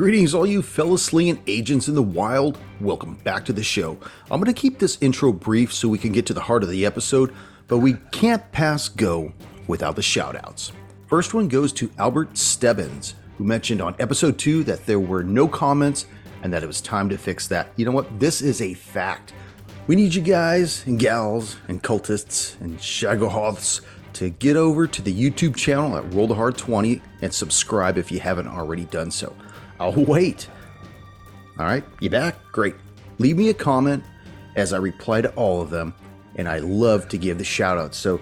Greetings, all you fellow slinging agents in the wild. Welcome back to the show. I'm going to keep this intro brief so we can get to the heart of the episode, but we can't pass go without the shoutouts. First one goes to Albert Stebbins, who mentioned on episode 2 that there were no comments and that it was time to fix that. You know what? This is a fact. We need you guys and gals and cultists and shoggoths to get over to the YouTube channel at Roll the Hard 20 and subscribe if you haven't already done so. I'll wait. All right, you back? Great. Leave me a comment as I reply to all of them, and I love to give the shout outs. So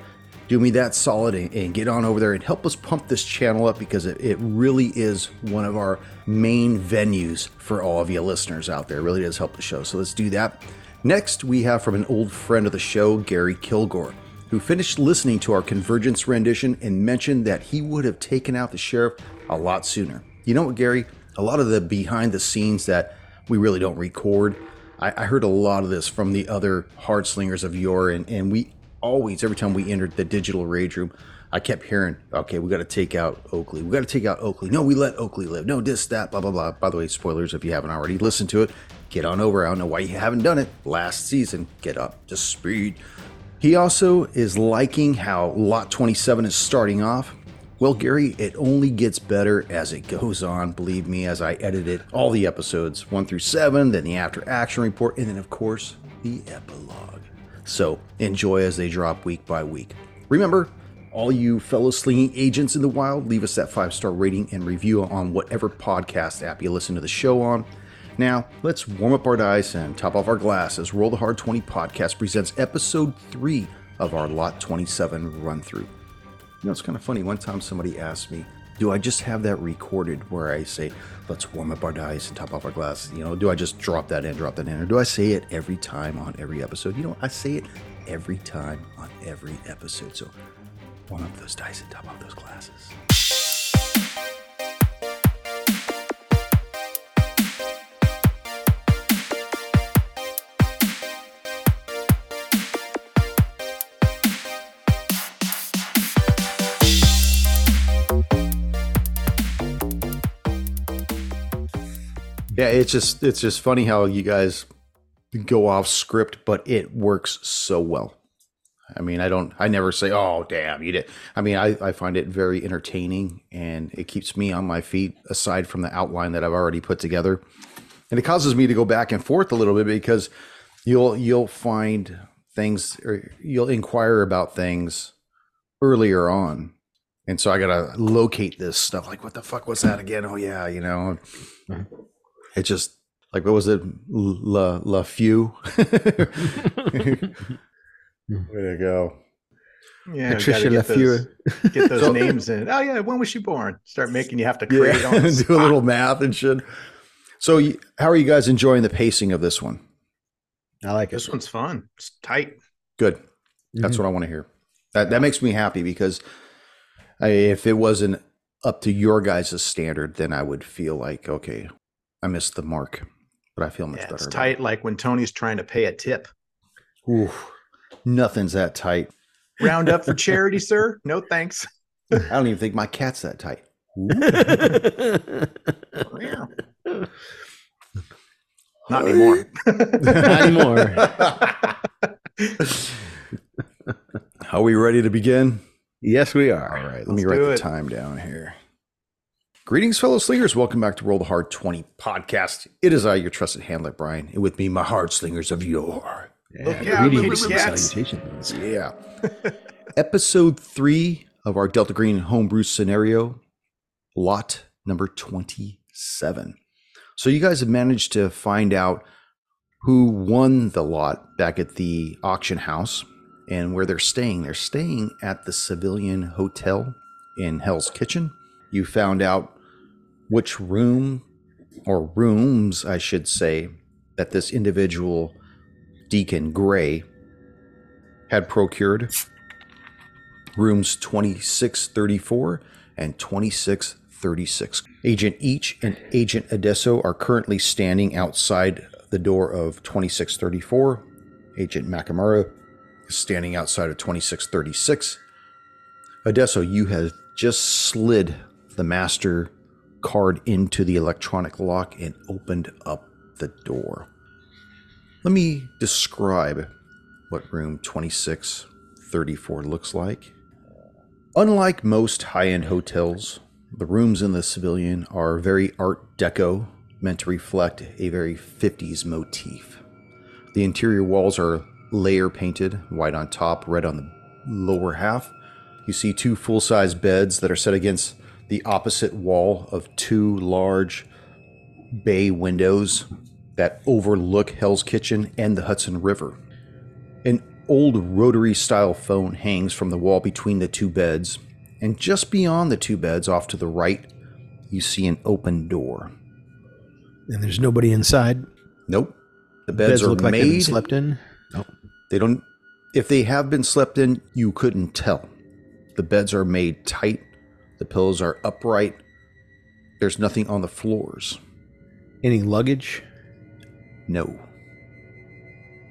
do me that solid and, and get on over there and help us pump this channel up because it, it really is one of our main venues for all of you listeners out there. It really does help the show. So let's do that. Next, we have from an old friend of the show, Gary Kilgore, who finished listening to our Convergence rendition and mentioned that he would have taken out the sheriff a lot sooner. You know what, Gary? A lot of the behind the scenes that we really don't record, I, I heard a lot of this from the other hard slingers of yore, and, and we always, every time we entered the digital rage room, I kept hearing, okay, we got to take out Oakley. We got to take out Oakley. No, we let Oakley live. No, this, that, blah, blah, blah. By the way, spoilers if you haven't already listened to it, get on over. I don't know why you haven't done it. Last season, get up to speed. He also is liking how Lot 27 is starting off. Well, Gary, it only gets better as it goes on. Believe me, as I edited all the episodes, one through seven, then the after action report, and then, of course, the epilogue. So enjoy as they drop week by week. Remember, all you fellow slinging agents in the wild, leave us that five star rating and review on whatever podcast app you listen to the show on. Now, let's warm up our dice and top off our glasses. Roll the Hard 20 podcast presents episode 3 of our Lot 27 run through. You know, it's kind of funny. One time somebody asked me, Do I just have that recorded where I say, Let's warm up our dice and top off our glass? You know, do I just drop that in, drop that in? Or do I say it every time on every episode? You know, I say it every time on every episode. So warm up those dice and top off those glasses. Yeah, it's just it's just funny how you guys go off script, but it works so well. I mean, I don't, I never say, "Oh, damn, you did." I mean, I, I find it very entertaining, and it keeps me on my feet. Aside from the outline that I've already put together, and it causes me to go back and forth a little bit because you'll you'll find things, or you'll inquire about things earlier on, and so I gotta locate this stuff. Like, what the fuck was that again? Oh yeah, you know. Mm-hmm. It just like what was it? La La Few. Way to go. Yeah, Patricia get LaFleur. those, get those names in. Oh yeah, when was she born? Start making you have to create Yeah, this. do a little math and shit. So, you- how are you guys enjoying the pacing of this one? I like it. This one's fun. It's tight. Good. That's Mhm. what I want to hear. That that makes me happy because I, if it wasn't up to your guys' standard, then I would feel like okay, I missed the mark. But I feel much Yeah, better. it's about tight like when Tony's trying to pay a tip. it. Oof. nothing's that tight. Round up for charity, sir? No thanks. I don't even think my cat's that tight. Not anymore. Not anymore. Are we ready to begin? yes, we are. All right, let Let's me write the time down here. Greetings, fellow slingers. Welcome back to Roll the Hard 20 podcast. It is I, your trusted handler, Brian, and with me, my hard slingers of yore. Look Yeah, greetings and salutations. Yeah. Episode three of our Delta Green homebrew scenario, lot number 27. So, you guys have managed to find out who won the lot back at the auction house and where they're staying. They're staying at the Civilian Hotel in Hell's Kitchen. You found out which room or rooms, I should say, that this individual Deacon Gray had procured rooms 2634 and 2636. Agent Ichi and Agent Adesso are currently standing outside the door of 2634. Agent Makamura is standing outside of 2636. Adesso, you have just slid the master card into the electronic lock and opened up the door. Let me describe what room 2634 looks like. Unlike most high end hotels, the rooms in the Civilian are very Art Deco, meant to reflect a very 50s motif. The interior walls are layer painted, white on top, red on the lower half. You see two full size beds that are set against the opposite wall of two large bay windows that overlook Hell's Kitchen and the Hudson River. An old rotary style phone hangs from the wall between the two beds, and just beyond the two beds, off to the right, you see an open door. And there's nobody inside. Nope. The beds, Beds are look like they've been made. slept in. Nope. They don't. If they have been slept in, you couldn't tell. The beds are made tight. The pillows are upright. There's nothing on the floors. Any luggage? No.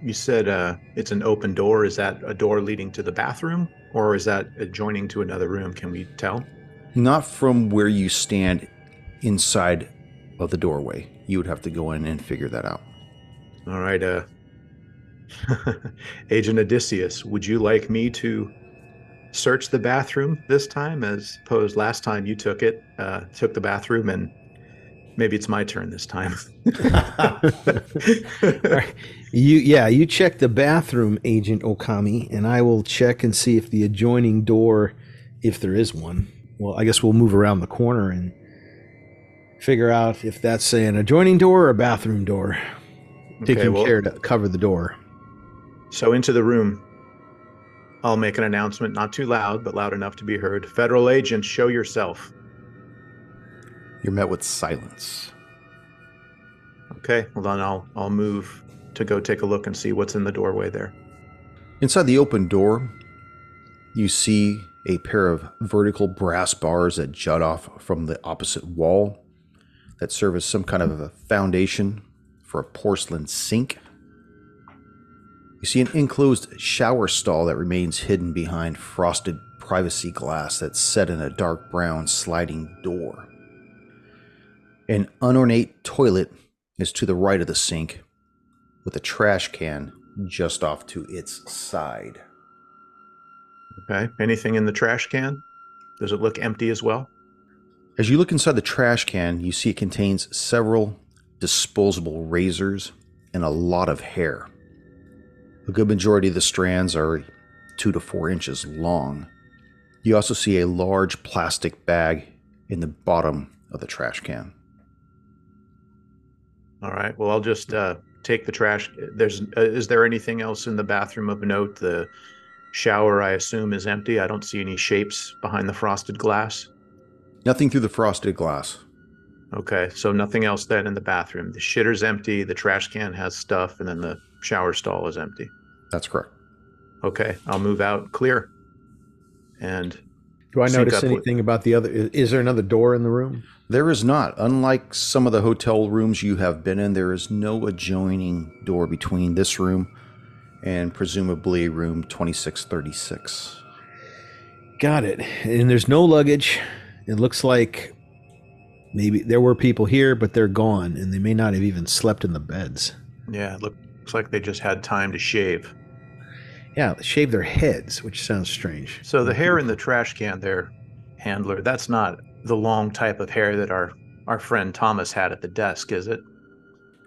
You said uh, it's an open door. Is that a door leading to the bathroom, or is that adjoining to another room? Can we tell? Not from where you stand inside of the doorway. You would have to go in and figure that out. All right, uh, Agent Odysseus, would you like me to search the bathroom this time, as opposed last time you took it, uh, took the bathroom, and maybe it's my turn this time. You yeah, you check the bathroom, Agent Okami, and I will check and see if the adjoining door, if there is one. Well, I guess we'll move around the corner and figure out if that's say an adjoining door or a bathroom door. Taking well- care to cover the door. So into the room. I'll make an announcement, not too loud, but loud enough to be heard. Federal agents, show yourself. You're met with silence. Okay, well then I'll I'll move to go take a look and see what's in the doorway there. Inside the open door, you see a pair of vertical brass bars that jut off from the opposite wall that serve as some kind of a foundation for a porcelain sink. You see an enclosed shower stall that remains hidden behind frosted privacy glass that's set in a dark brown sliding door. An unornate toilet is to the right of the sink, with a trash can just off to its side. Okay. Anything in the trash can? Does it look empty as well? As you look inside the trash can, you see it contains several disposable razors and a lot of hair. A good majority of the strands are two to four inches long. You also see a large plastic bag in the bottom of the trash can. All right. Well, I'll just uh, take the trash. There's uh, is there anything else in the bathroom of note? The shower, I assume, is empty. I don't see any shapes behind the frosted glass. Nothing through the frosted glass. Okay, so nothing else then in the bathroom. The shitter's empty. The trash can has stuff, and then the shower stall is empty. That's correct. Okay, I'll move out clear. And Do I notice up with- anything about the other? Is, is there another door in the room? There is not. Unlike some of the hotel rooms you have been in, there is no adjoining door between this room and presumably room 2636. Got it. And there's no luggage. It looks like maybe there were people here, but they're gone, and they may not have even slept in the beds. yeah, it looks like they just had time to shave. Yeah, they shave their heads, which sounds strange. So the hair in the trash can there, handler, that's not the long type of hair that our our friend Thomas had at the desk, is it?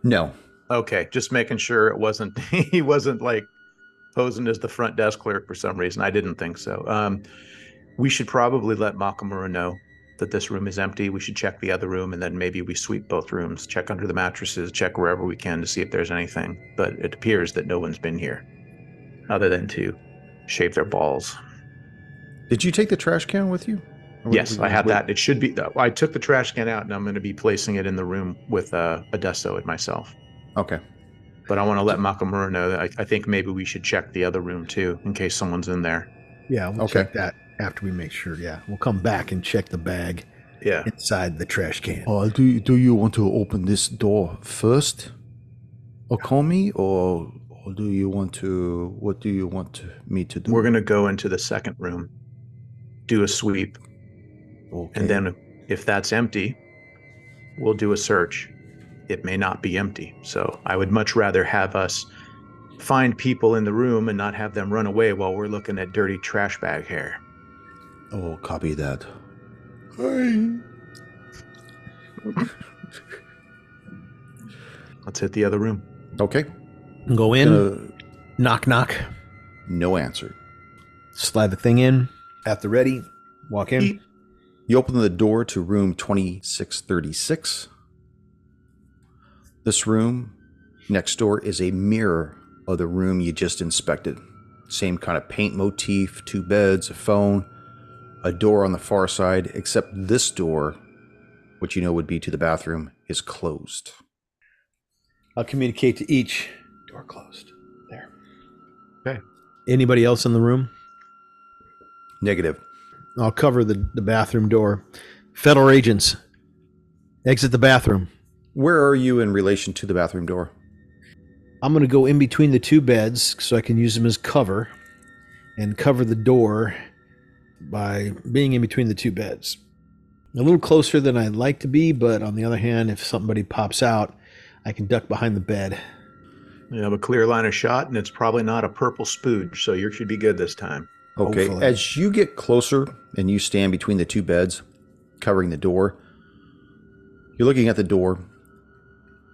No. Okay, just making sure it wasn't he wasn't like posing as the front desk clerk for some reason. I didn't think so. Um, we should probably let Makamura know that this room is empty. We should check the other room and then maybe we sweep both rooms, check under the mattresses, check wherever we can to see if there's anything. But it appears that no one's been here other than to shave their balls. Did you take the trash can with you? Yes, were I you have wait- that. It should be. I took the trash can out, and I'm going to be placing it in the room with uh, Odesso and myself. Okay. But I want to let Makamura know that I, I think maybe we should check the other room too, in case someone's in there. Yeah, we'll Okay. check that after we make sure. Yeah, we'll come back and check the bag Yeah. inside the trash can. Uh, do, do you want to open this door first? Or call me? Or, or do you want to. What do you want me to do? We're going to go into the second room, do a sweep, Okay. and then if that's empty, we'll do a search. It may not be empty. So I would much rather have us find people in the room and not have them run away while we're looking at dirty trash bag hair. Oh, copy that. Let's hit the other room. Okay. Go in, Uh, knock, knock, no answer. slide the thing in at the ready, walk in. You open the door to room 2636. This room next door is a mirror of the room you just inspected. Same kind of paint motif, two beds, a phone, a door on the far side, except this door, which you know would be to the bathroom, is closed. I'll communicate to each. Door closed. There. Okay. Anybody else in the room? Negative. I'll cover the, the bathroom door. Federal agents, exit the bathroom. Where are you in relation to the bathroom door? I'm going to go in between the two beds so I can use them as cover and cover the door by being in between the two beds. A little closer than I'd like to be, but on the other hand, if somebody pops out, I can duck behind the bed. You have a clear line of shot, and it's probably not a purple spooge, so you should be good this time. Okay. Hopefully. As you get closer and you stand between the two beds, covering the door, you're looking at the door.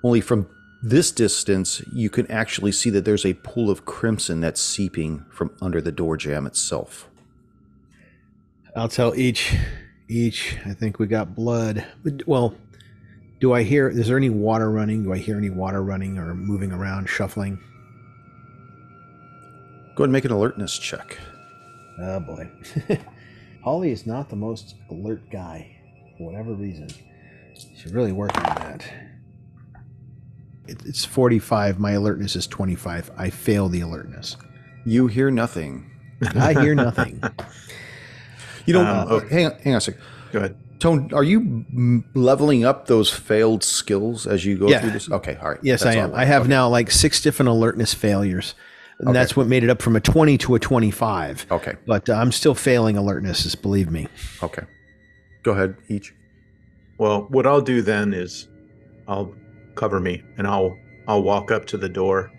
Only from this distance, you can actually see that there's a pool of crimson that's seeping from under the door jamb itself. I'll tell Ichi, Ichi, I think we got blood. Well, do I hear, is there any water running? Do I hear any water running or moving around, shuffling? Go ahead and make an alertness check. Oh boy. Holly is not the most alert guy, for whatever reason. She's really working on that. It's 45. My alertness is 25. I fail the alertness. You hear nothing. I hear nothing. You don't. Um, uh, okay. hang, on, hang on a second. Go ahead. Tone, are you leveling up those failed skills as you go Yeah. through this? Okay, all right. Yes, That's I am. right. I have Okay. now like six different alertness failures. And Okay. that's what made it up from a 20 to a 25. Okay, But uh, I'm still failing alertnesses, believe me. okay. Go ahead, Ichi. Well, what I'll do then is I'll cover me and I'll I'll walk up to the door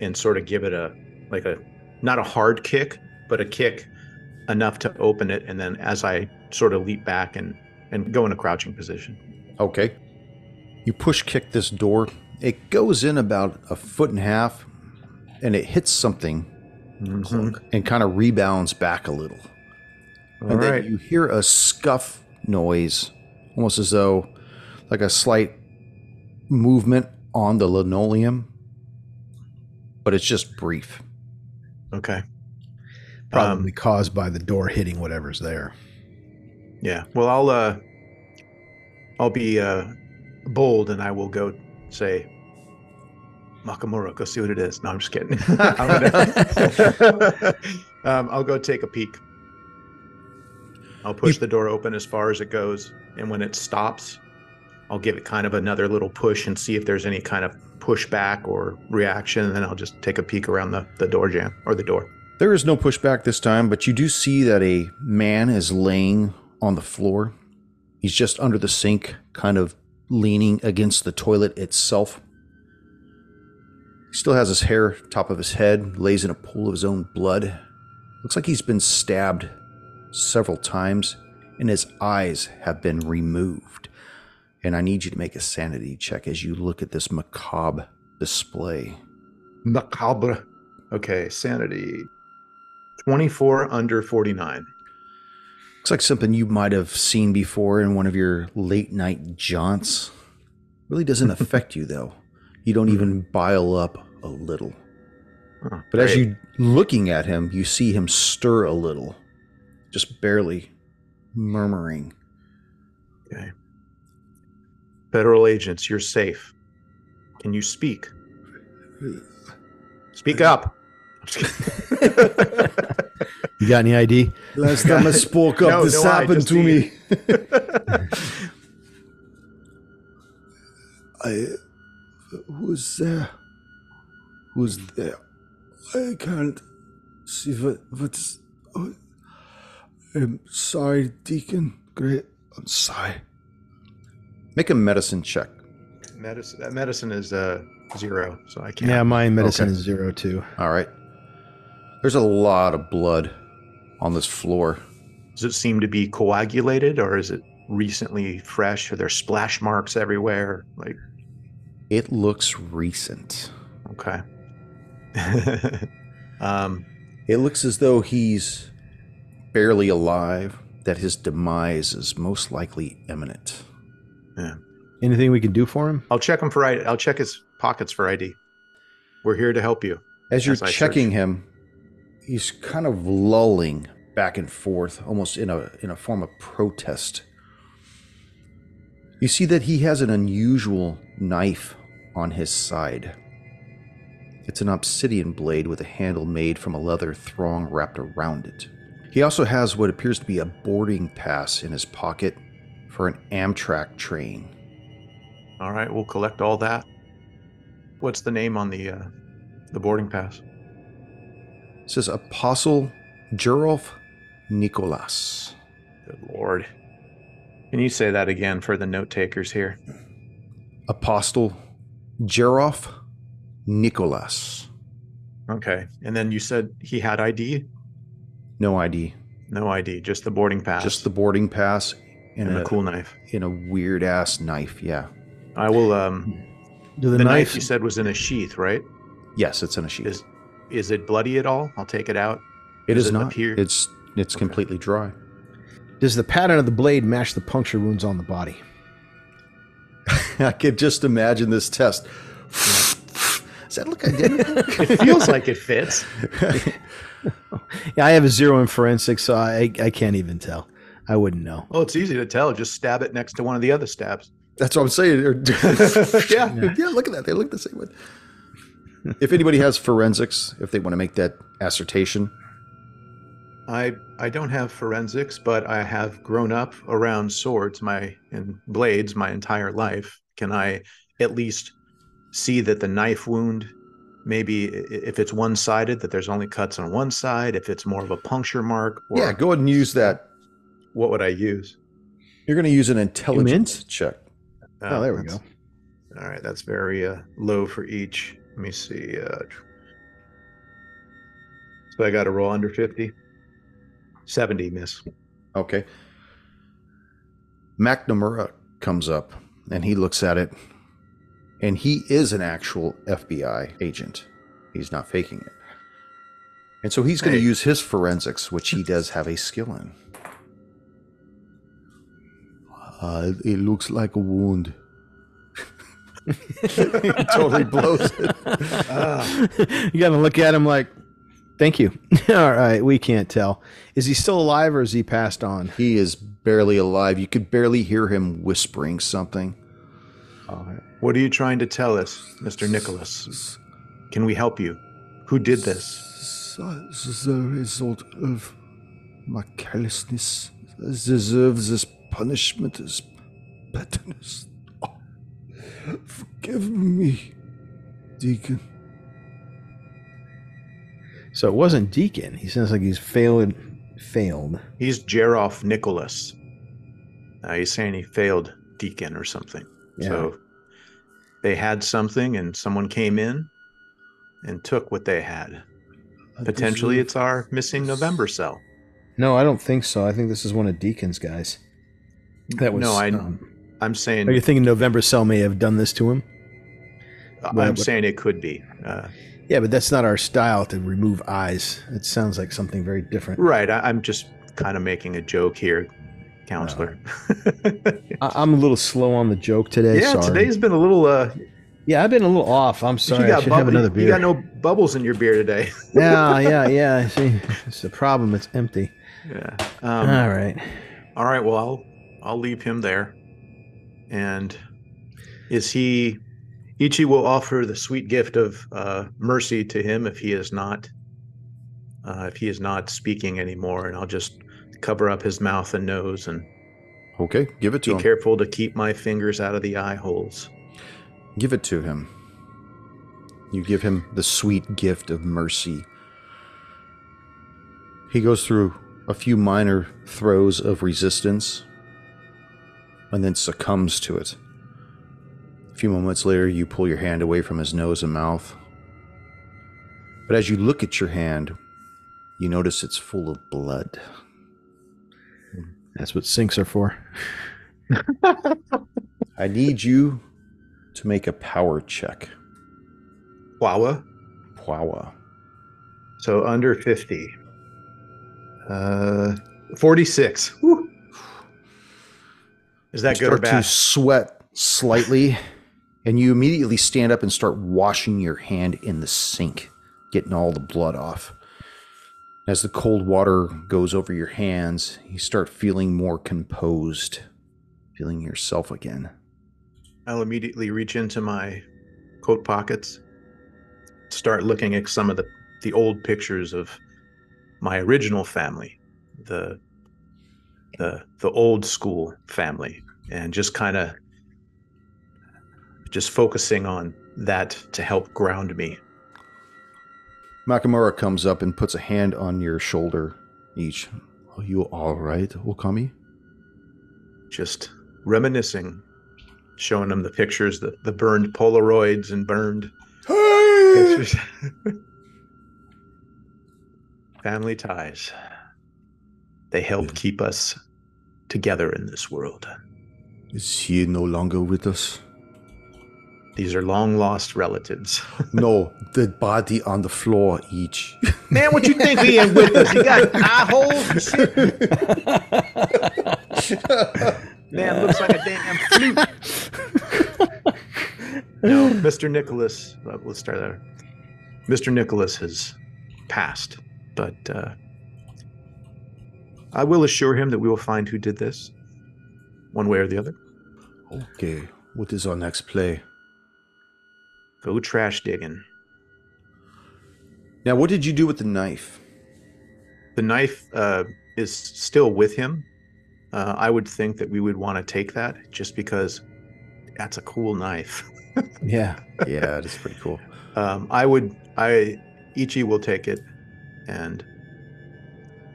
and sort of give it a like a not a hard kick, but a kick enough to open it and then as I sort of leap back and and go in a crouching position. Okay. You push kick this door. It goes in about a foot and a half and it hits something Mhm. and kind of rebounds back a little. All and right. then you hear a scuff noise, almost as though like a slight movement on the linoleum, but it's just brief. Okay. Probably caused by the door hitting whatever's there. Yeah. Well, I'll uh I'll be uh bold and I will go say Makamura, go see what it is. No, I'm just kidding. Gonna, um, I'll go take a peek. I'll push the door open as far as it goes, and when it stops, I'll give it kind of another little push and see if there's any kind of pushback or reaction, and then I'll just take a peek around the, the door jam or the door. There is no pushback this time, but you do see that a man is laying on the floor. He's just under the sink, kind of leaning against the toilet itself. He still has his hair top of his head, lays in a pool of his own blood. Looks like he's been stabbed several times, and his eyes have been removed. And I need you to make a sanity check as you look at this macabre display. Macabre. Okay, sanity. 24 under 49. Looks like something you might have seen before in one of your late night jaunts. Really doesn't affect you though. You don't even bile up a little. Oh, But as you looking at him, you see him stir a little, just barely murmuring. Okay. Federal agents, you're safe. Can you speak? Speak up. I'm just kidding. You got any ID? Last time I spoke up, No, this no, happened to me. I. Who's there? Who's there? I can't see what. What's. oh, I'm sorry, Deacon. Great. I'm sorry. Make a medicine check. Medicine, that medicine is uh, zero, so I can't. Yeah, my medicine Okay. is zero too. All right. There's a lot of blood on this floor. Does it seem to be coagulated, or is it recently fresh? Are there splash marks everywhere? Like, It looks recent. okay. um, It looks as though he's barely alive, that his demise is most likely imminent. Anything we can do for him? I'll check him for ID. I'll check his pockets for ID. We're here to help you. As you're As checking search. him, he's kind of lulling back and forth, almost in a in a form of protest. You see that he has an unusual knife on his side. It's an obsidian blade with a handle made from a leather thong wrapped around it. He also has what appears to be a boarding pass in his pocket for an Amtrak train. All right, we'll collect all that. What's the name on the uh, the boarding pass? It says Apostle Jurov Nicholas. Good lord. Can you say that again for the note takers here? Apostle Jerov Nicholas. Okay. And then you said he had ID? No ID, No ID, just the boarding pass. just the boarding pass and, and a the cool knife. in a weird ass knife. Yeah. I will um Do the, the, knife, knife? you said was in a sheath, right? Yes, it's in a sheath. Is is it bloody at all? I'll take it out. it does is it not. appear- It's it's Okay. completely dry. Does the pattern of the blade match the puncture wounds on the body? I could just imagine this test. Does that look identical? It feels like it fits. Yeah, I have a zero in forensics, so I I can't even tell. I wouldn't know. Oh, it's easy to tell. Just stab it next to one of the other stabs. That's what I'm saying. yeah, Yeah. yeah, Look at that. They look the same way. if anybody has forensics, if they want to make that assertion, I I don't have forensics, but I have grown up around swords my and blades my entire life. Can I at least see that the knife wound maybe if it's one-sided that there's only cuts on one side, if it's more of a puncture mark or yeah, go ahead and use that. what would I use? You're going to use an intelligence check. Oh, there we go. All right, that's very uh, low for each. Let me see. Uh, so I got to roll under 50. 70 miss. Okay. McNamara comes up and he looks at it, and he is an actual FBI agent. He's not faking it. And so he's going to Hey. use his forensics, which he does have a skill in. Uh, it looks like a wound. He totally blows it. Ah, you gotta look at him like, thank you. All right, we can't tell. Is he still alive or is he passed on? He is barely alive. You could barely hear him whispering something. what are you trying to tell us, Mr. Nicholas? Can we help you? Who did this? As a result of my carelessness, I deserve this punishment as bitterness. Forgive me, Deacon. So it wasn't Deacon. He sounds like he's failed. Failed. He's Jeroff Nicholas. Uh, he's saying he failed Deacon or something. So they had something and someone came in and took what they had. I Potentially, deserve- it's our missing November cell. No, I don't think so. I think this is one of Deacon's guys. That was. no, I, um, I'm saying are you thinking November Cell may have done this to him? I'm well, but- saying it could be. Uh, Yeah, but that's not our style to remove eyes. It sounds like something very different. right. I, I'm just kind of making a joke here, counselor. I, I'm a little slow on the joke today. yeah, sorry. today's been a little. Uh, Yeah, I've been a little off. I'm sorry. you I got should have bub- another You got no bubbles in your beer today. yeah, yeah, yeah. See, it's the problem. It's empty. yeah. Um, All right. All right. Well, I'll I'll leave him there. And is he? Ichi will offer the sweet gift of uh, mercy to him if he is not uh, if he is not speaking anymore, and I'll just cover up his mouth and nose and Okay, give it to be him. Be careful to keep my fingers out of the eye holes. Give it to him. You give him the sweet gift of mercy. He goes through a few minor throws of resistance and then succumbs to it A few moments later, you pull your hand away from his nose and mouth. But as you look at your hand, you notice it's full of blood. That's what sinks are for. I need you to make a power check. Wawa. Power. So under 50. Uh, 46. Whew. Is that you good or start to sweat slightly, and you immediately stand up and start washing your hand in the sink, getting all the blood off. As the cold water goes over your hands, you start feeling more composed, feeling yourself again. I'll immediately reach into my coat pockets, start looking at some of the, the old pictures of my original family, the the the old school family, and just kind of just focusing on that to help ground me. Makamura comes up and puts a hand on your shoulder Ichi. Are you all right, Okami? Just reminiscing, showing them the pictures, the, the burned Polaroids and burned pictures. Family ties. They help keep us together in this world. Is he no longer with us? These are long lost relatives. No, the body on the floor Ichi. Man, what you think he ain't with us? He got eye holes and shit. Man, looks like a damn flute. no, Mr. Nicholas. uh, Let's start there. Mr. Nicholas has passed, but uh, I will assure him that we will find who did this, one way or the other. Okay, what is our next play? Go trash digging. Now, what did you do with the knife? The knife uh, is still with him. Uh, I would think that we would want to take that just because that's a cool knife. Yeah. yeah, it is pretty cool. um, I would, I, Ichi will take it, and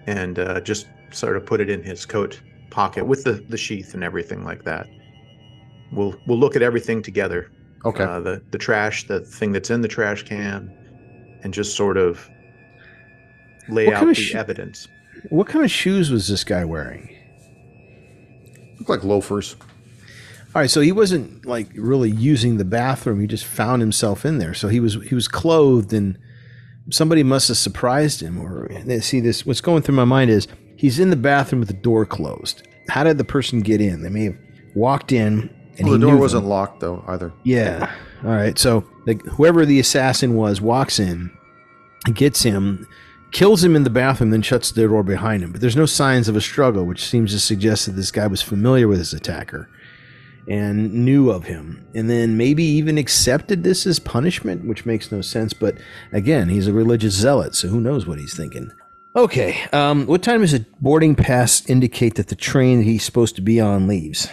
and uh, just sort of put it in his coat pocket with the the sheath and everything like that. We'll we'll look at everything together. Okay. Uh, the the trash, the thing that's in the trash can, and just sort of lay What out kind of the sh- evidence. What kind of shoes was this guy wearing? Look like loafers. All right, so he wasn't like really using the bathroom. He just found himself in there. So he was he was clothed, and somebody must have surprised him. Or see this. What's going through my mind is he's in the bathroom with the door closed. How did the person get in? They may have walked in, and Well, the door wasn't them. locked though either. Yeah. All right. So like whoever the assassin was walks in, gets him, kills him in the bathroom, then shuts the door behind him. But there's no signs of a struggle, which seems to suggest that this guy was familiar with his attacker and knew of him, and then maybe even accepted this as punishment, which makes no sense. But again, he's a religious zealot, so who knows what he's thinking. Okay, um, what time does a boarding pass indicate that the train that he's supposed to be on leaves?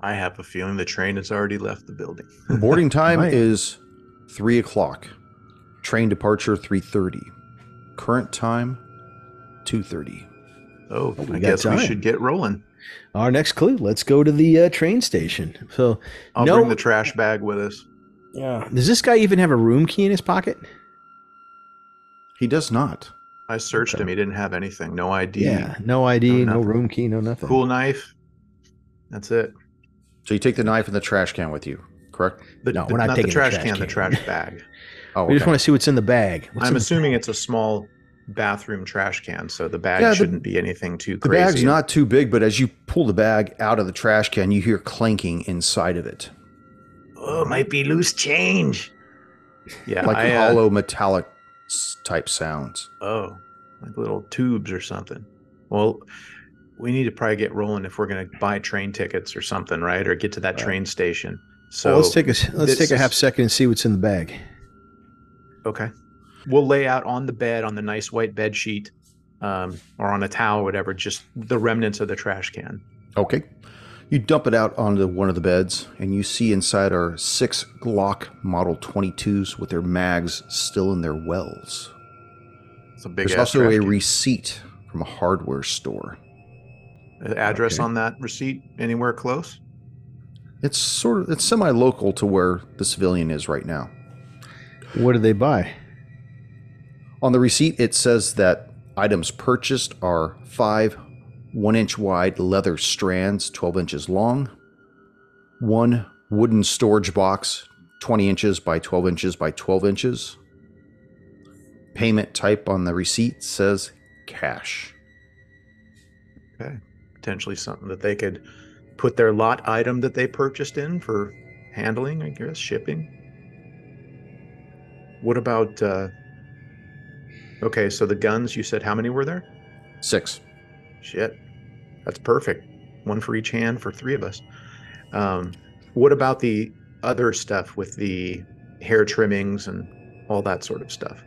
I have a feeling the train has already left the building. Boarding time Right. is three o'clock. Train departure three thirty. Current time two thirty. Oh, we I got guess we should get rolling. Our next clue. Let's go to the uh, train station. So, I'll no, bring the trash bag with us. yeah. Does this guy even have a room key in his pocket? He does not. I searched Okay. him. He didn't have anything. No ID. Yeah. No ID. No, No, room key. No nothing. Cool knife. That's it. So you take the knife and the trash can with you, correct? The, No, the- we're not the taking the trash trash can, The trash bag. Oh, We just want to see what's in the bag. What's I'm in the- assuming it's a small bathroom trash can, so the bag Yeah, the- shouldn't be anything too crazy. the bag's not too big, but as you pull the bag out of the trash can, you hear clanking inside of it, Oh, it might be loose change. Yeah, like I, uh, hollow metallic s- type sounds. Oh, like little tubes or something. Well, we need to probably get rolling if we're going to buy train tickets or something, right? Or get to that Right. train station. So Well, let's take a let's take a half second and see what's in the bag. Okay. We'll lay out on the bed on the nice white bed sheet, um, or on a towel, or whatever, just the remnants of the trash can. Okay. You dump it out onto one of the beds, and you see inside are six Glock Model 22s with their mags still in their wells. It's a big There's also trash a receipt from a hardware store. Uh, address Okay. on that receipt anywhere close. It's sort of it's semi-local to where the civilian is right now. What did they buy? On the receipt, it says that items purchased are five one inch wide leather strands, 12 inches long, one wooden storage box, 20 inches by 12 inches by 12 inches. Payment type on the receipt says cash. Okay. Potentially something that they could put their lot item that they purchased in for handling, I guess, shipping. What about uh Okay, so the guns, you said how many were there? Six. Shit. That's perfect. One for each hand for three of us. Um what about the other stuff with the hair trimmings and all that sort of stuff?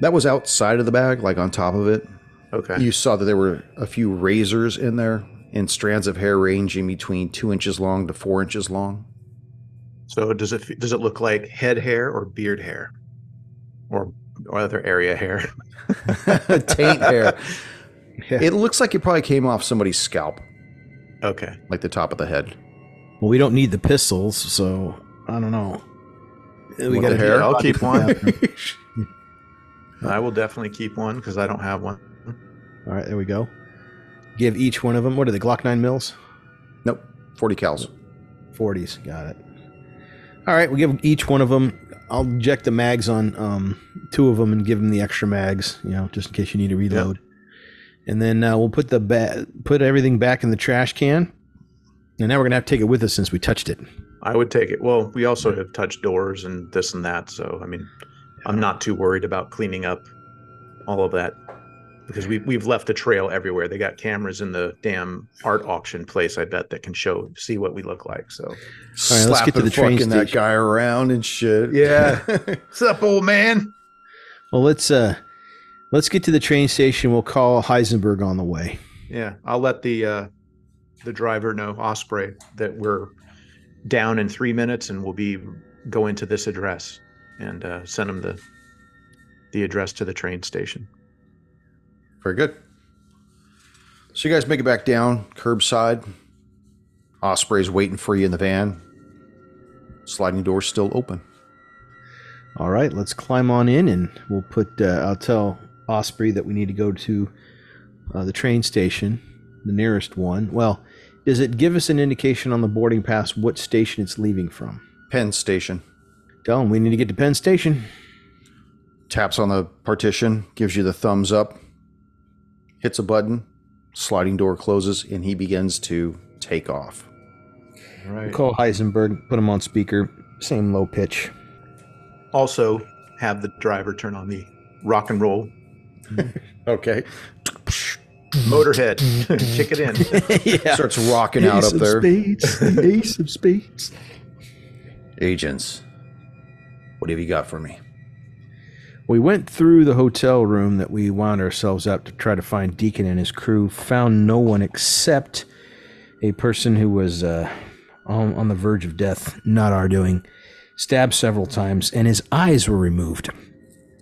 That was outside of the bag, like on top of it. Okay. You saw that there were a few razors in there and strands of hair ranging between two inches long to four inches long. So does it does it look like head hair or beard hair, or or other area hair? Taint hair. Yeah. It looks like it probably came off somebody's scalp, Okay. like the top of the head. Well, we don't need the pistols, so I don't know. We Want gotta hair? I'll keep one. I will definitely keep one because I don't have one. All right, there we go. Give each one of them. What are the Glock nine mils? Nope, 40 cals. 40s. Got it. All right, we give each one of them. I'll inject the mags on um, two of them and give them the extra mags, you know, just in case you need to reload. And then uh, we'll put the ba- put everything back in the trash can. And now we're gonna have to take it with us since we touched it. I would take it. Well, we also have touched doors and this and that, so I mean, I'm not too worried about cleaning up all of that because we we've left a trail everywhere. They got cameras in the damn art auction place. I bet that can show see what we look like. So right, let's get to the train fucking that guy around and shit. Yeah. what's up, old man? Well, let's uh, let's get to the train station. We'll call Heisenberg on the way. Yeah, I'll let the uh, the driver know, Osprey, that we're down in three minutes and we'll be going to this address and uh, send him the the address to the train station. Very good. So you guys make it back down, curbside. Osprey's waiting for you in the van. Sliding door's still open. All right, let's climb on in, and we'll put. Uh, I'll tell Osprey that we need to go to uh, the train station, the nearest one. Well, does it give us an indication on the boarding pass what station it's leaving from? Penn station. Tell him we need to get to Penn Station. Taps on the partition, gives you the thumbs up, hits a button, sliding door closes, and he begins to take off. All right. Call Heisenberg, put him on speaker, same low pitch. Also, have the driver turn on the rock and roll Okay. motorhead, kick it in. yeah. Starts rocking out up there. spades, the ace of spades. Agents, what have you got for me? We went through the hotel room that we wound ourselves up to try to find Deacon and his crew. Found no one except a person who was uh, on, on the verge of death, not our doing. Stabbed several times, and his eyes were removed.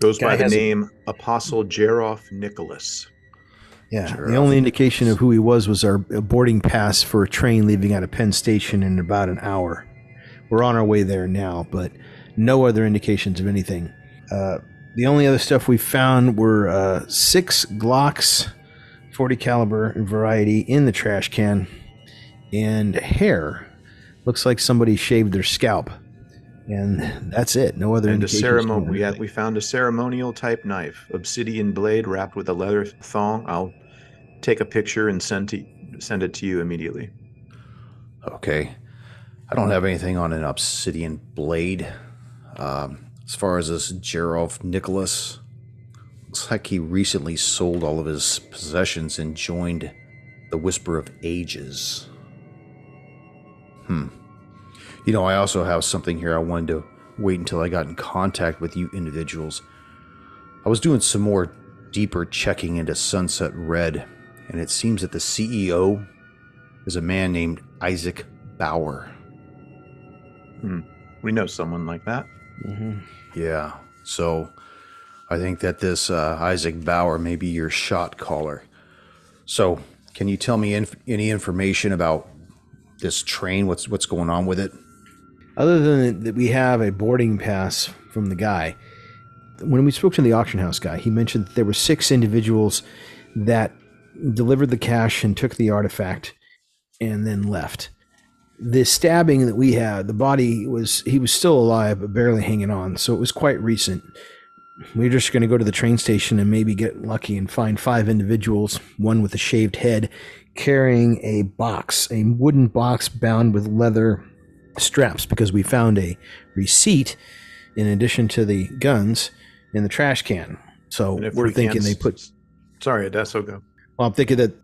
Goes Guy by the has a- name Apostle Jeroff Nicholas. Yeah. Sure. The only indication of who he was was our boarding pass for a train leaving out of Penn Station in about an hour. We're on our way there now, but no other indications of anything. Uh, the only other stuff we found were uh, six Glocks, 40 caliber variety, in the trash can, and hair. Looks like somebody shaved their scalp, and that's it. No other And a ceremony. We had we found a ceremonial type knife, obsidian blade wrapped with a leather thong. I'll take a picture and send to send it to you immediately. Okay. I don't have anything on an obsidian blade. Um, as far as this Gerolf Nicholas, looks like he recently sold all of his possessions and joined the Whisper of Ages. Hmm. You know, I also have something here I wanted to wait until I got in contact with you individuals. I was doing some more deeper checking into Sunset Red, and it seems that the CEO is a man named Isaac Bauer. We know someone like that. Mhm. Yeah. So I think that this uh, Isaac Bauer may be your shot caller. So can you tell me inf- any information about this train? What's what's going on with it? Other than that, we have a boarding pass from the guy. When we spoke to the auction house guy, he mentioned that there were six individuals that delivered the cash and took the artifact and then left. The stabbing that we had, the body was he was still alive but barely hanging on, so it was quite recent. We are just going to go to the train station and maybe get lucky and find five individuals, one with a shaved head, carrying a box, a wooden box bound with leather straps, because we found a receipt in addition to the guns in the trash can. So if we're we thinking they put. Sorry, Adesso, go. Well, I'm thinking that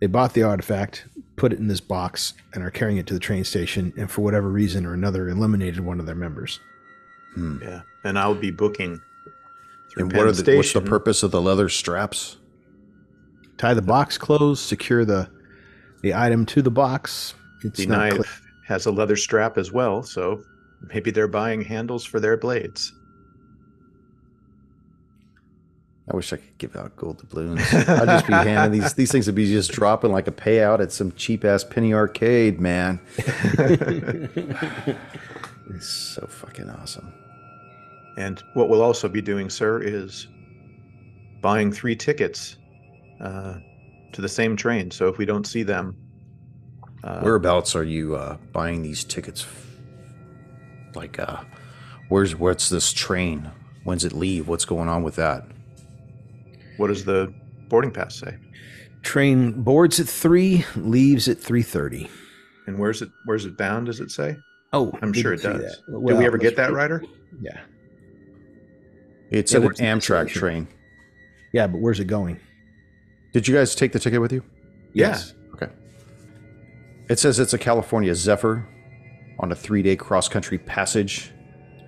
they bought the artifact, put it in this box, and are carrying it to the train station, and for whatever reason or another, eliminated one of their members. Hmm. Yeah, and I'll be booking. And Penn what are the, what's the purpose of the leather straps? Tie the box closed, secure the the item to the box. It's The not knife clear. Has a leather strap as well, so maybe they're buying handles for their blades. I wish I could give out gold doubloons. I'd just be handing these these things would be just dropping like a payout at some cheap ass penny arcade, man. it's so fucking awesome. And what we'll also be doing, sir, is buying three tickets uh, to the same train. So if we don't see them, uh, Whereabouts are you uh, buying these tickets? Like, uh, where's what's this train? When's it leave? What's going on with that? what does the boarding pass say? Train boards at three, leaves at three thirty. And where's it? Where's it bound? Does it say? Oh, I'm sure it does. that. Did we ever get that, rider? Yeah, It's Yeah, an Amtrak train. yeah, but where's it going? Did you guys take the ticket with you? Yes. Okay. It says it's a California Zephyr on a three day cross country passage.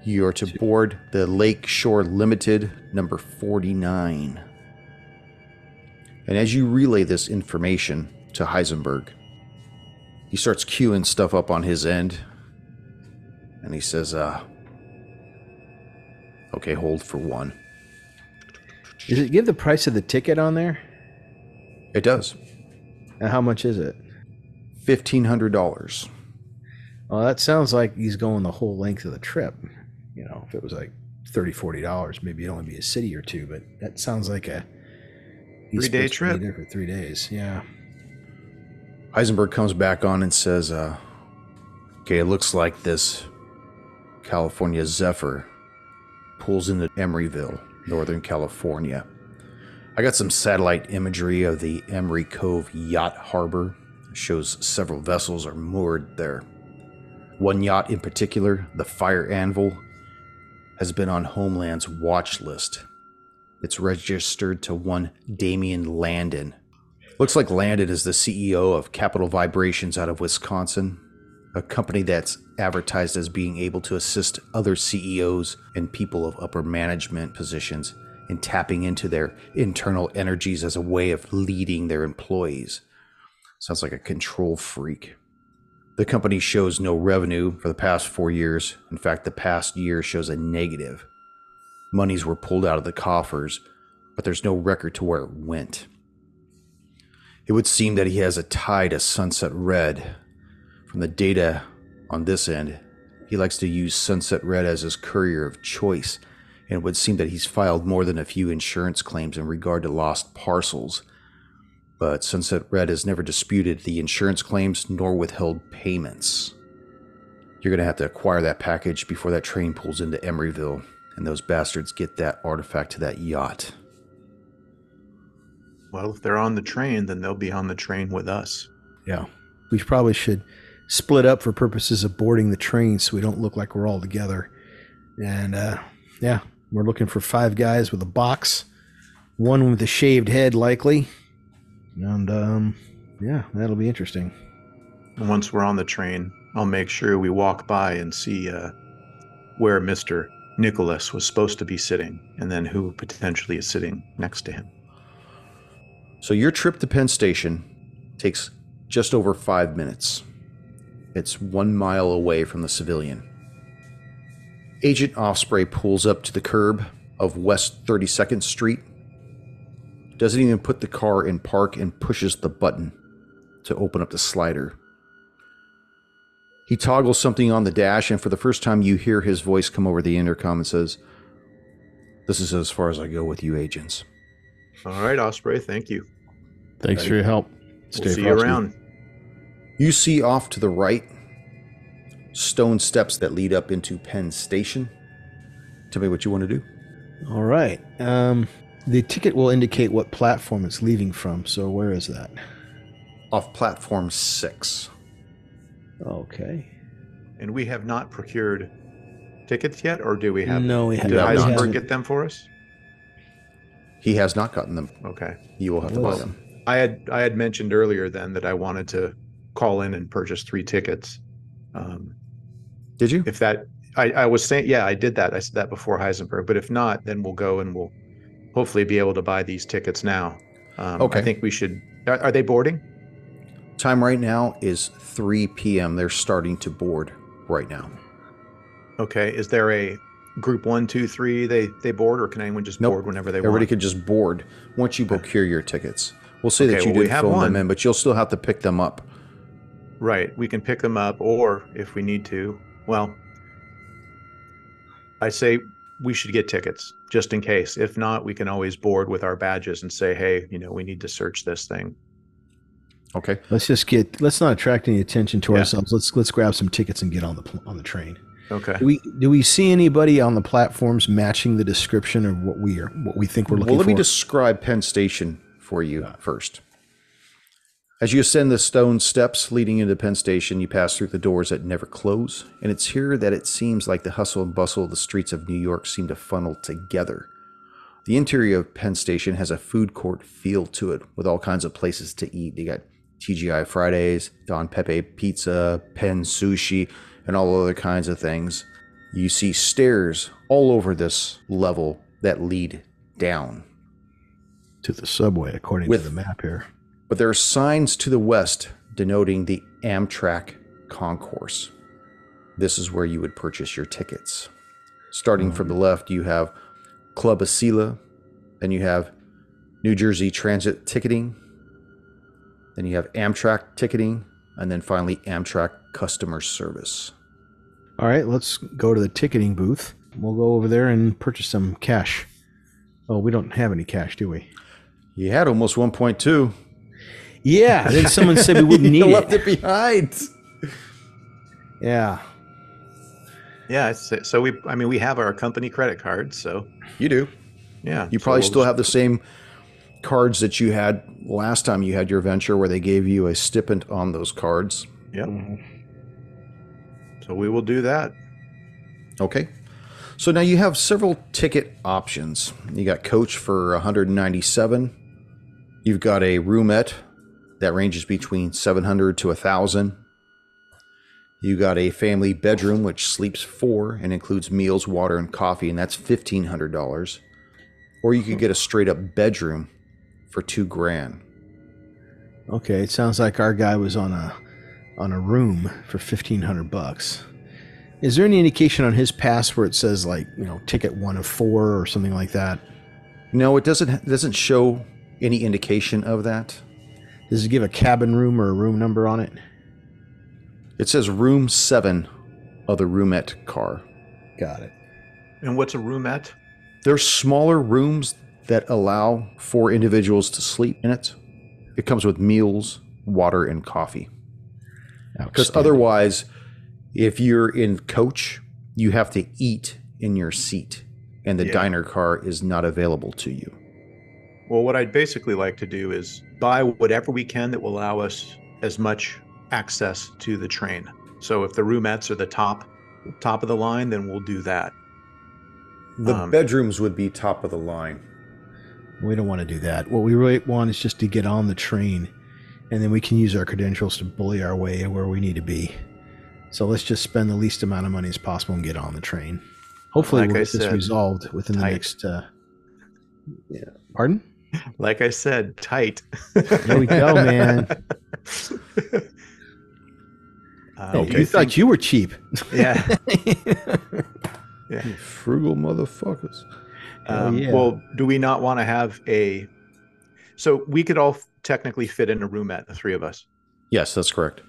You are to board the Lake Shore Limited number 49. And as you relay this information to Heisenberg, he starts queuing stuff up on his end. And he says, uh, okay, hold for one. Does it give the price of the ticket on there? It does. And how much is it? $1,500. Well, that sounds like he's going the whole length of the trip. You know, if it was like 30 dollars, maybe it'd only be a city or two. But that sounds like a he's Three-day supposed to be trip. there for three days. Yeah. Heisenberg comes back on and says, uh, okay, it looks like this California Zephyr pulls into Emeryville, Northern California. I got some satellite imagery of the Emery Cove Yacht Harbor. Shows several vessels are moored there. One yacht in particular, the Fire Anvil, has been on Homeland's watch list. It's registered to one Damian Landon, Looks like Landon is the CEO of Capital Vibrations out of Wisconsin, a company that's advertised as being able to assist other CEOs and people of upper management positions in tapping into their internal energies as a way of leading their employees. Sounds like a control freak. The company shows no revenue for the past four years. In fact, the past year shows a negative. Monies were pulled out of the coffers, but there's no record to where it went. It would seem that he has a tie to Sunset Red. From the data on this end, he likes to use Sunset Red as his courier of choice, and it would seem that he's filed more than a few insurance claims in regard to lost parcels. But Sunset Red has never disputed the insurance claims nor withheld payments. You're going to have to acquire that package before that train pulls into Emeryville, and those bastards get that artifact to that yacht. Well, if they're on the train, then they'll be on the train with us. Yeah. We probably should split up for purposes of boarding the train so we don't look like we're all together. And uh, yeah, we're looking for five guys with a box, one with a shaved head, likely. And um, yeah, that'll be interesting. Once we're on the train, I'll make sure we walk by and see uh, where Mr. Nicholas was supposed to be sitting, and then who potentially is sitting next to him. So your trip to Penn Station takes just over five minutes. It's one mile away from the civilian. Agent Osprey pulls up to the curb of West 32nd Street, doesn't even put the car in park, and pushes the button to open up the slider. He toggles something on the dash, and for the first time, you hear his voice come over the intercom and says, This is as far as I go with you, agents. All right, Osprey. Thank you. Thanks for your help. We'll see you around. You see off to the right stone steps that lead up into Penn Station. Tell me what you want to do. All right. Um, the ticket will indicate what platform it's leaving from. So where is that? Off platform six. Okay. And we have not procured tickets yet, or do we have? No, we Did No, we Heisenberg haven't. get them for us? He has not gotten them. Okay. You will have to buy them. I had I had mentioned earlier then that I wanted to call in and purchase three tickets. Um, Did you? if that I, I was saying yeah I did that I said that before Heisenberg but if not then we'll go and we'll hopefully be able to buy these tickets now um, Okay. I think we should are, are they boarding Time right now is 3 p.m. They're starting to board right now. okay is there a group one two three they they board or can anyone just Nope. board whenever they want? Everybody want could just board once you procure your tickets. We'll say that you well, we did have fill them in, but you'll still have to pick them up. right we can pick them up or if we need to well I say we should get tickets just in case if not we can always board with our badges and say hey you know we need to search this thing Okay. Let's just get. Let's not attract any attention to Yeah. ourselves. Let's let's grab some tickets and get on the on the train. okay Do we do we see anybody on the platforms matching the description of what we are what we think we're looking for? Well, let for? me describe Penn Station for you first. As you ascend the stone steps leading into Penn Station, you pass through the doors that never close, and it's here that it seems like the hustle and bustle of the streets of New York seem to funnel together. The interior of Penn Station has a food court feel to it, with all kinds of places to eat. You got TGI Fridays, Don Pepe Pizza, Penn Sushi, and all other kinds of things. You see stairs all over this level that lead down. to the subway according With- to the map here. But there are signs to the west denoting the Amtrak concourse. This is where you would purchase your tickets. Starting from the left, you have Club Acela, then you have New Jersey Transit Ticketing, then you have Amtrak Ticketing, and then finally Amtrak Customer Service. All right, let's go to the ticketing booth. We'll go over there and purchase some cash. Oh, we don't have any cash, do we? You had almost 1.2. Yeah. Then someone said we wouldn't need you left it. it behind. Yeah. Yeah, it's, so we I mean we have our company credit cards, so You do. yeah. You so probably we'll still just- have the same cards that you had last time you had your venture, where they gave you a stipend on those cards. Yep. Mm-hmm. So we will do that. Okay. So now you have several ticket options. You got coach for 197. You've got a roomette that ranges between 700 to 1000. You got a family bedroom which sleeps four and includes meals, water, and coffee, and that's $1,500. Or you could get a straight up bedroom for two grand. Okay. It sounds like our guy was on a on a room for fifteen hundred bucks. Is there any indication on his pass where it says like you know ticket one of four or something like that? No, it doesn't it doesn't show any indication of that. Does it give a cabin room or a room number on it? It says room 7 of the roomette car. Got it. And what's a roomette? They're smaller rooms that allow four individuals to sleep in it. It comes with meals, water, and coffee. Because otherwise, if you're in coach, you have to eat in your seat, and the Yeah. diner car is not available to you. Well, what I'd basically like to do is buy whatever we can that will allow us as much access to the train. So if the roomettes are the top top of the line, then we'll do that. The Um, bedrooms would be top of the line. We don't want to do that. What we really want is just to get on the train, and then we can use our credentials to bully our way where we need to be. So let's just spend the least amount of money as possible and get on the train. Hopefully, Like we'll I get this said, resolved within the next. Uh, yeah. Pardon? Like I said, tight. There we go, man. Uh, Oh, do you you thought you were cheap. yeah. yeah. Frugal motherfuckers. Um, yeah. Well, do we not want to have a? So we could all technically fit in a roomette, the three of us. Yes, that's correct.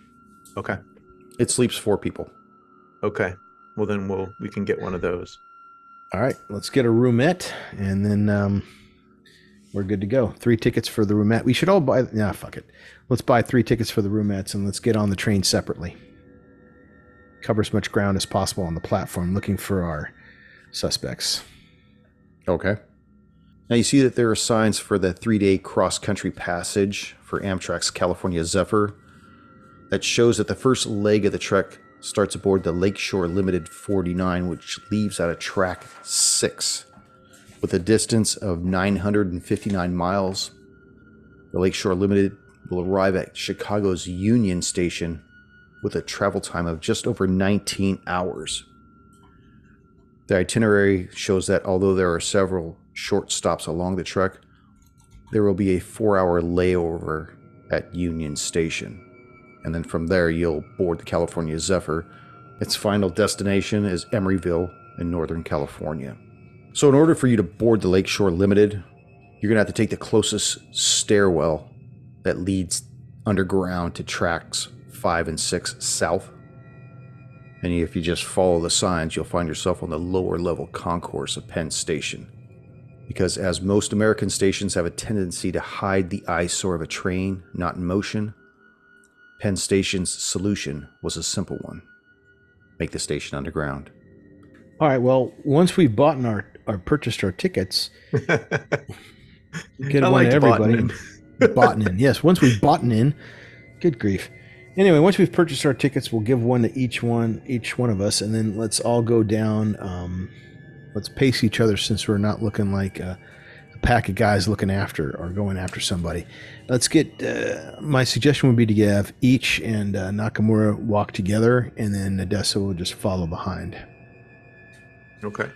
Okay. It sleeps four people. Okay. Well, then we'll we can get one of those. All right, let's get a roomette, and then um, we're good to go. Three tickets for the roomette. We should all buy. Nah, fuck it. Let's buy three tickets for the roomettes, and let's get on the train separately. Cover as much ground as possible on the platform, looking for our suspects. Okay. Now you see that there are signs for the three day cross country passage for Amtrak's California Zephyr that shows that the first leg of the trek starts aboard the Lakeshore Limited 49, which leaves out of track 6. With a distance of 959 miles, the Lakeshore Limited will arrive at Chicago's Union Station with a travel time of just over 19 hours. The itinerary shows that although there are several short stops along the trek, there will be a four hour layover at Union Station. And then from there, you'll board the California Zephyr. Its final destination is Emeryville in Northern California. So, in order for you to board the Lakeshore Limited, you're going to have to take the closest stairwell that leads underground to tracks 5 and 6 south. And if you just follow the signs, you'll find yourself on the lower level concourse of Penn Station because as most American stations have a tendency to hide the eyesore of a train not in motion, Penn Station's solution was a simple one make the station underground. All right. Well, once we've bought our, our purchased our tickets, get I one to everybody. bought in. Yes, once we've bought in, good grief. Anyway, once we've purchased our tickets, we'll give one to each one, each one of us, and then let's all go down. Um, let's pace Ichi other since we're not looking like a, a pack of guys looking after or going after somebody. Let's get. Uh, my suggestion would be to have each and uh, Nakamura walk together, and then Odessa will just follow behind. Okay.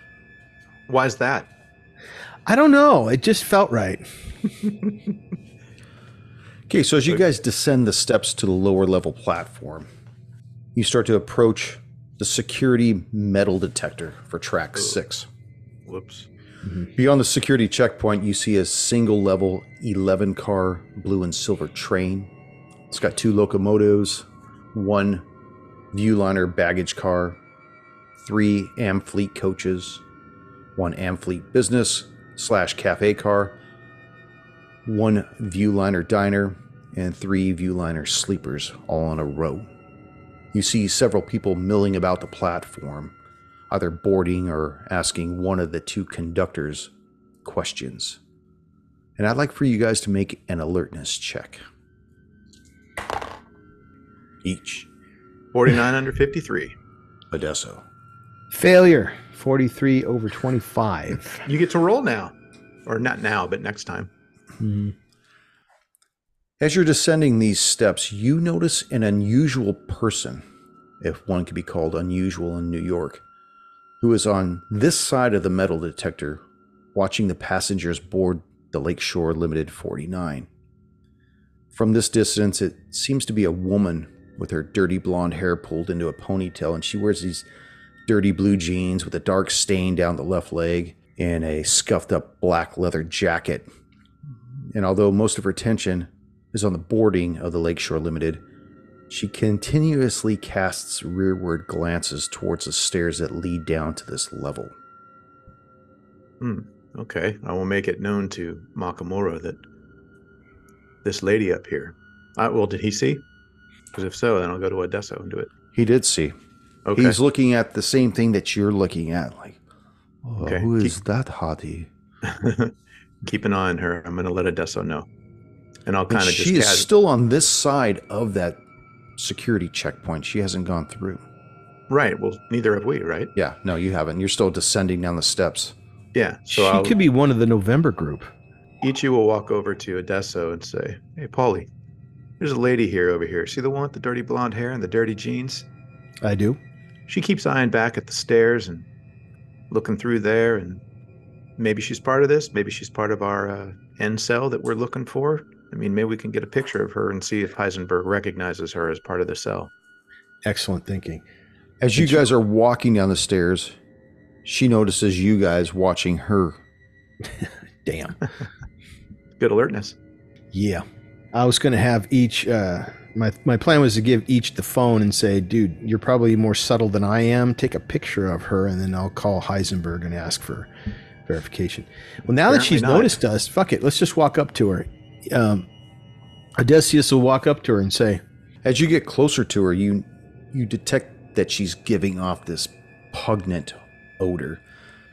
Why is that? I don't know. It just felt right. Okay, so as you guys descend the steps to the lower level platform, you start to approach the security metal detector for track six. Whoops. Mm-hmm. Beyond the security checkpoint, you see a single level 11 car blue and silver train. It's got two locomotives, one Viewliner baggage car, three Amfleet coaches, one Amfleet business slash cafe car, one Viewliner diner, and three Viewliner sleepers all in a row. You see several people milling about the platform, either boarding or asking one of the two conductors questions. And I'd like for you guys to make an alertness check. Each. 49 under 53. Odesso. Failure. Forty-three over twenty-five. You get to roll now. Or not now, but next time. Mhm. As you're descending these steps, you notice an unusual person, if one could be called unusual in New York, who is on this side of the metal detector watching the passengers board the Lakeshore Limited 49. From this distance, it seems to be a woman with her dirty blonde hair pulled into a ponytail, and she wears these dirty blue jeans with a dark stain down the left leg and a scuffed up black leather jacket. And although most of her attention is on the boarding of the Lakeshore Limited, she continuously casts rearward glances towards the stairs that lead down to this level. Hmm. Okay. I will make it known to Makamura that this lady up here. Uh, well, did he see? Because if so, then I'll go to Odessa and do it. He did see. Okay. He's looking at the same thing that you're looking at. Like, oh, Okay. who Keep- that hottie? Keep an eye on her. I'm going to let Odessa know. And I'll kind of just she is cas- still on this side of that security checkpoint. She hasn't gone through. Right. Well, neither have we, right? Yeah, no, you haven't. You're still descending down the steps. Yeah. So she I'll, could be one of the November group. Ichi you will walk over to Odessa and say, Hey, Paulie, there's a lady here over here. See the one with the dirty blonde hair and the dirty jeans? I do. She keeps eyeing back at the stairs and looking through there. And maybe she's part of this. Maybe she's part of our uh, end cell that we're looking for. I mean, maybe we can get a picture of her and see if Heisenberg recognizes her as part of the cell. Excellent thinking. As you guys are walking down the stairs, she notices you guys watching her. Damn. Good alertness. Yeah. I was going to have Ichi uh, My my plan was to give Ichi the phone and say, "Dude, you're probably more subtle than I am. Take a picture of her, and then I'll call Heisenberg and ask for verification." Well, now that she's not. noticed us, fuck it. Let's just walk up to her. Um, Odysseus will walk up to her and say, As you get closer to her, you you detect that she's giving off this pungent odor.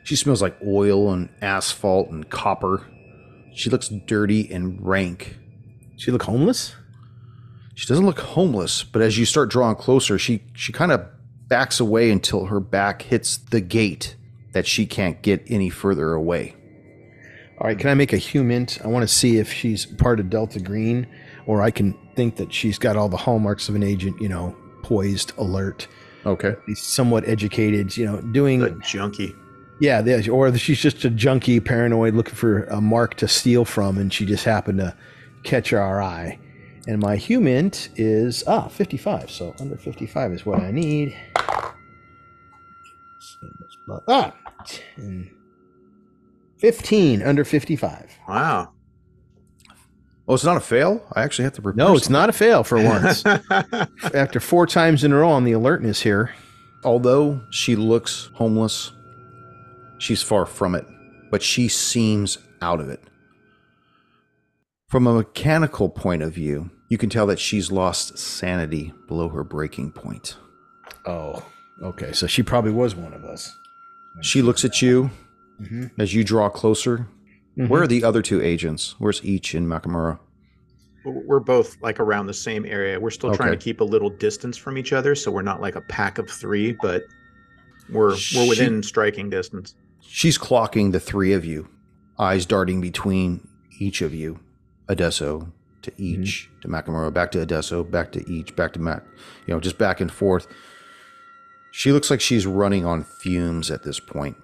She smells like oil and asphalt and copper. She looks dirty and rank. "She look homeless." She doesn't look homeless, but as you start drawing closer, she she kind of backs away until her back hits the gate that she can't get any further away. All right, can I make a HUMINT? I want to see if she's part of Delta Green, or I can think that she's got all the hallmarks of an agent. You know, poised, alert, Okay. somewhat educated. You know, doing A junkie. Yeah, yeah, or she's just a junkie, paranoid, looking for a mark to steal from, and she just happened to catch our eye. And my HUMINT is ah 55, so under 55 is what I need. Ah, 10, 15 under 55. Wow. Oh, it's not a fail. I actually have to prepare. No, it's something. not a fail for once. After four times in a row on the alertness here, Although she looks homeless, she's far from it, but she seems out of it. From a mechanical point of view, you can tell that she's lost sanity below her breaking point. oh, okay, so she probably was one of us. She looks at you Mhm. as you draw closer. Mhm. Where are the other two agents? Where's Ichi in Makamura? we're both like around the same area. We're still trying to keep a little distance from each other, so we're not like a pack of three, but we're She- we're within striking distance. She's clocking the three of you, eyes darting between each of you. Adesso to Ichi, mm-hmm. to Makamura, back to Adesso, back to Ichi, back to Mac, you know, just back and forth. She looks like she's running on fumes at this point.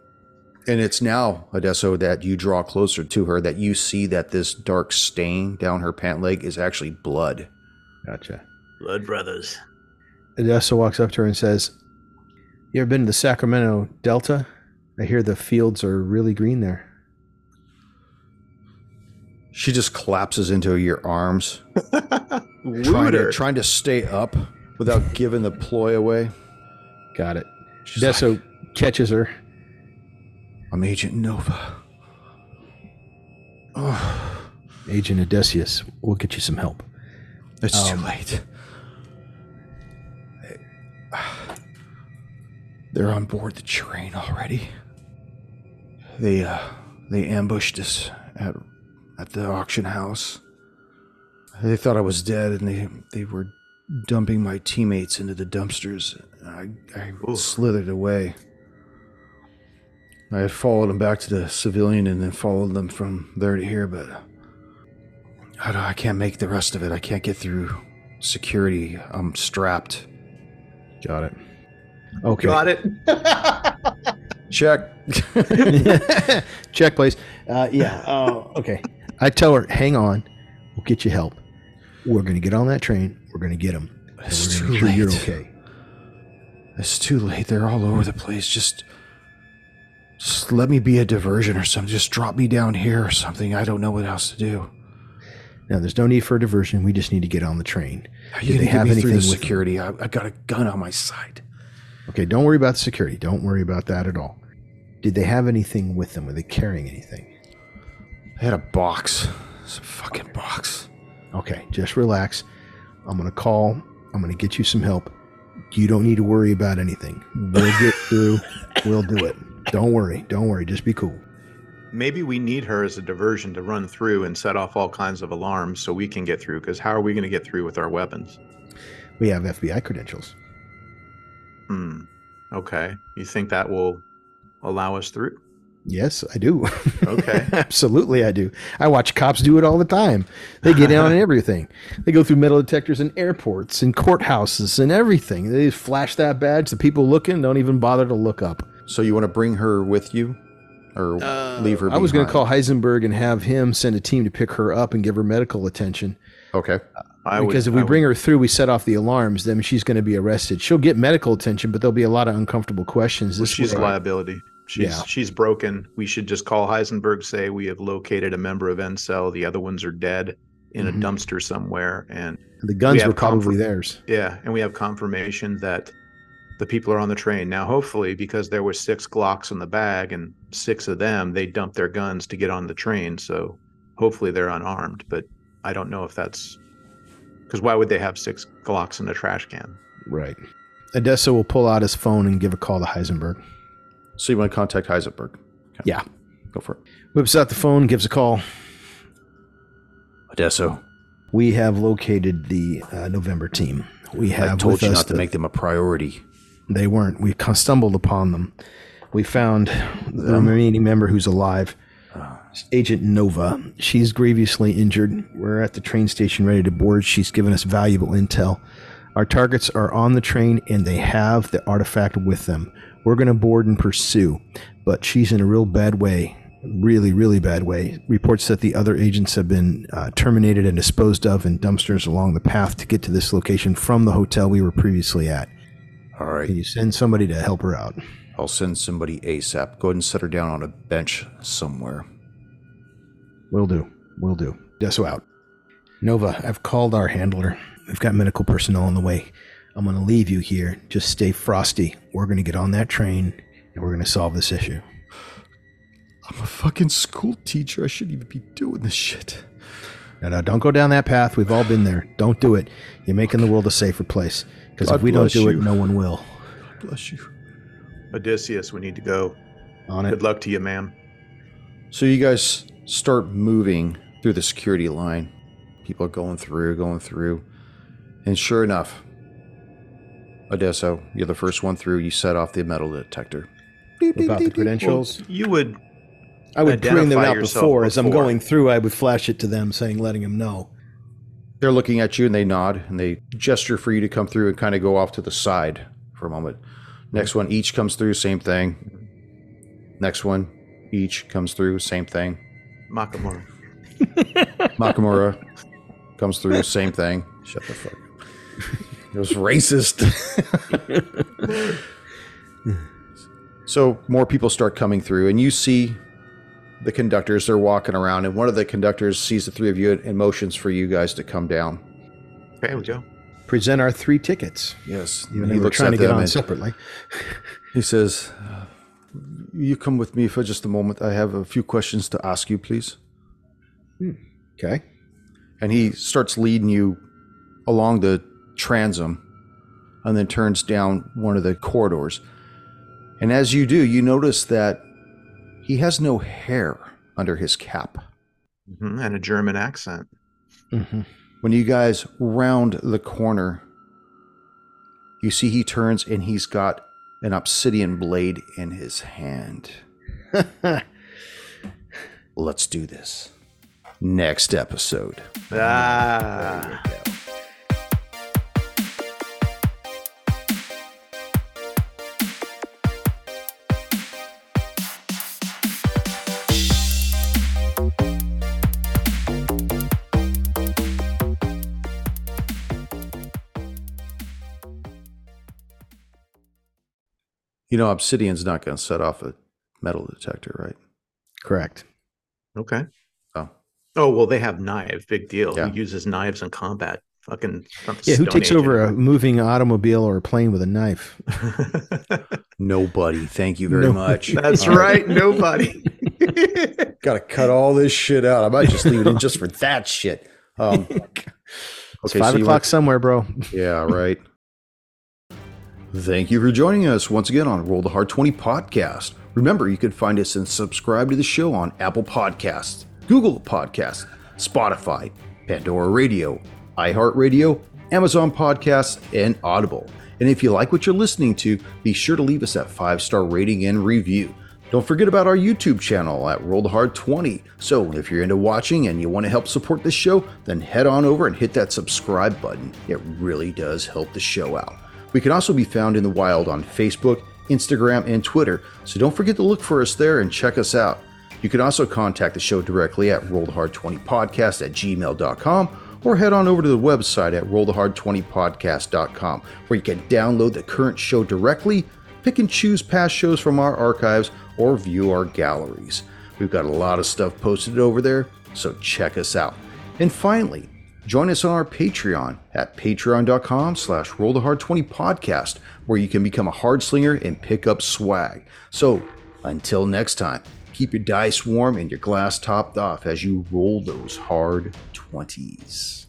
And it's now, Adesso, that you draw closer to her, that you see that this dark stain down her pant leg is actually blood. Gotcha. Blood brothers. Odessa walks up to her and says, You ever been to the Sacramento Delta? I hear the fields are really green there. She just collapses into your arms, trying to, trying to stay up without giving the ploy away. Got it. She's Odessa like, catches her. I'm Agent Nova. Oh, Agent Odysseus, we'll get you some help. it's Um, too late. They're on board the train already. They uh they ambushed us at at the auction house. They thought I was dead and they they were dumping my teammates into the dumpsters. I I Oof. slithered away. I had followed them back to the civilian and then followed them from there to here, but I, don't- I can't make the rest of it. I can't get through security. I'm strapped. Got it. Okay. Got it. Check. Check, please. Uh, yeah. Oh, okay. I tell her, hang on. We'll get you help. We're going to get on that train. We're going to get them. It's we're too gonna make sure late. you're okay. It's too late. They're all over the place. Just, just let me be a diversion or something. Just drop me down here or something. I don't know what else to do. Now, there's no need for a diversion. We just need to get on the train. Are you they have me through the anything with- security? I, I got a gun on my side. Okay, don't worry about the security. Don't worry about that at all. Did they have anything with them? Were they carrying anything? I had a box. Some fucking box. Okay, just relax. I'm going to call. I'm going to get you some help. You don't need to worry about anything. We'll get through. We'll do it. Don't worry. Don't worry. Just be cool. Maybe we need her as a diversion to run through and set off all kinds of alarms so we can get through. Because how are we going to get through with our weapons? We have FBI credentials. Hmm. Okay. You think that will allow us through? Yes, I do. Okay. Absolutely, I do. I watch cops do it all the time. They get down on everything. They go through metal detectors in airports and courthouses and everything. They flash that badge. The people looking don't even bother to look up. So you want to bring her with you, or uh, leave her? I was going to call? Heisenberg and have him send a team to pick her up and give her medical attention. Okay. I would- because if we I would- bring her through, we set off the alarms. Then she's going to be arrested. She'll get medical attention, but there'll be a lot of uncomfortable questions. Well, This she's a way- liability. She's Yeah. she's broken. We should just call Heisenberg, say we have located a member of N cell. The other ones are dead. in Mhm. a dumpster somewhere, and The guns have were probably theirs. yeah, and we have confirmation that the people are on the train now. Hopefully, because there were six Glocks in the bag and six of them, they dumped their guns to get on the train. So hopefully they're unarmed. But I don't know if that's because why would they have six Glocks in a trash can? Right. Odessa will pull out his phone and give a call to Heisenberg. So you want to contact Heisenberg? Okay. Yeah. Go for it. Whips out the phone, gives a call. Odesso, We have located the uh, November team. We have I told you not to make them a priority. They weren't. We stumbled upon them. We found the remaining member who's alive, Agent Nova. She's grievously injured. We're at the train station ready to board. She's given us valuable intel. Our targets are on the train and they have the artifact with them. We're going to board and pursue, but she's in a real bad way. Really, really bad way. Reports that the other agents have been uh, terminated and disposed of in dumpsters along the path to get to this location from the hotel we were previously at. All right. Can you send somebody to help her out? I'll send somebody ASAP. Go ahead and set her down on a bench somewhere. Will do. Will do. Deso out. Nova, I've called our handler. We've got medical personnel on the way. I'm going to leave you here. Just stay frosty. We're going to get on that train and we're going to solve this issue. I'm a fucking school teacher. I shouldn't even be doing this shit. No, no, don't go down that path. We've all been there. Don't do it. You're making the world a safer place. Because if we don't do you. it, no one will. God bless you. Odysseus, we need to go. On it. Good luck to you, ma'am. So you guys start moving through the security line. People are going through, going through. And sure enough, Odesso, you're the first one through. You set off the metal detector. Beep, beep, About the beep, beep. credentials. You would I would bring them out yourself before. As I'm going through, I would flash it to them saying, letting them know. They're looking at you and they nod and they gesture for you to come through and kind of go off to the side for a moment. Next one, Ichi comes through, same thing. Next one, Ichi comes through, same thing. Makamura. Makamura comes through, same thing. Shut the fuck up. It was racist. so more people start coming through, and you see the conductors. They're walking around, and one of the conductors sees the three of you and motions for you guys to come down. Okay, we go. Present our three tickets. Yes, Even though we're trying to get on separately. He says, uh, "You come with me for just a moment. I have a few questions to ask you, please." Okay. and he starts leading you along the transom and then turns down one of the corridors. And as you do, you notice that he has no hair under his cap. hmm And a German accent. hmm When you guys round the corner, you see he turns and he's got an obsidian blade in his hand. Let's do this. Next episode. Ah. You know, obsidian's not going to set off a metal detector, right? Correct. Okay. Oh. Oh well, they have knives. Big deal. Yeah. Who uses knives in combat? Fucking. Yeah, who takes Age over a moving automobile or a plane with a knife? Nobody. Thank you very No. much. That's All right. Nobody. Got to cut all this shit out. I might just leave it in just for that shit. Um, It's five so o'clock want- somewhere, bro. yeah, right. Thank you for joining us once again on Roll the Hard 20 podcast. Remember, you can find us and subscribe to the show on Apple Podcasts, Google Podcasts, Spotify, Pandora Radio, iHeartRadio, Amazon Podcasts, and Audible. And if you like what you're listening to, be sure to leave us that five star rating and review. Don't forget about our YouTube channel at Roll the Hard 20. So if you're into watching and you want to help support this show, then head on over and hit that subscribe button. It really does help the show out. We can also be found in the wild on Facebook, Instagram, and Twitter, so don't forget to look for us there and check us out. You can also contact the show directly at rollthehard20podcast at gmail.com or head on over to the website at rollthehard20podcast.com where you can download the current show directly, pick and choose past shows from our archives, or view our galleries. We've got a lot of stuff posted over there, so check us out. And finally, join us on our Patreon at patreon.com slash rollthehard20 podcast, where you can become a hard slinger and pick up swag. So until next time, keep your dice warm and your glass topped off as you roll those hard 20s.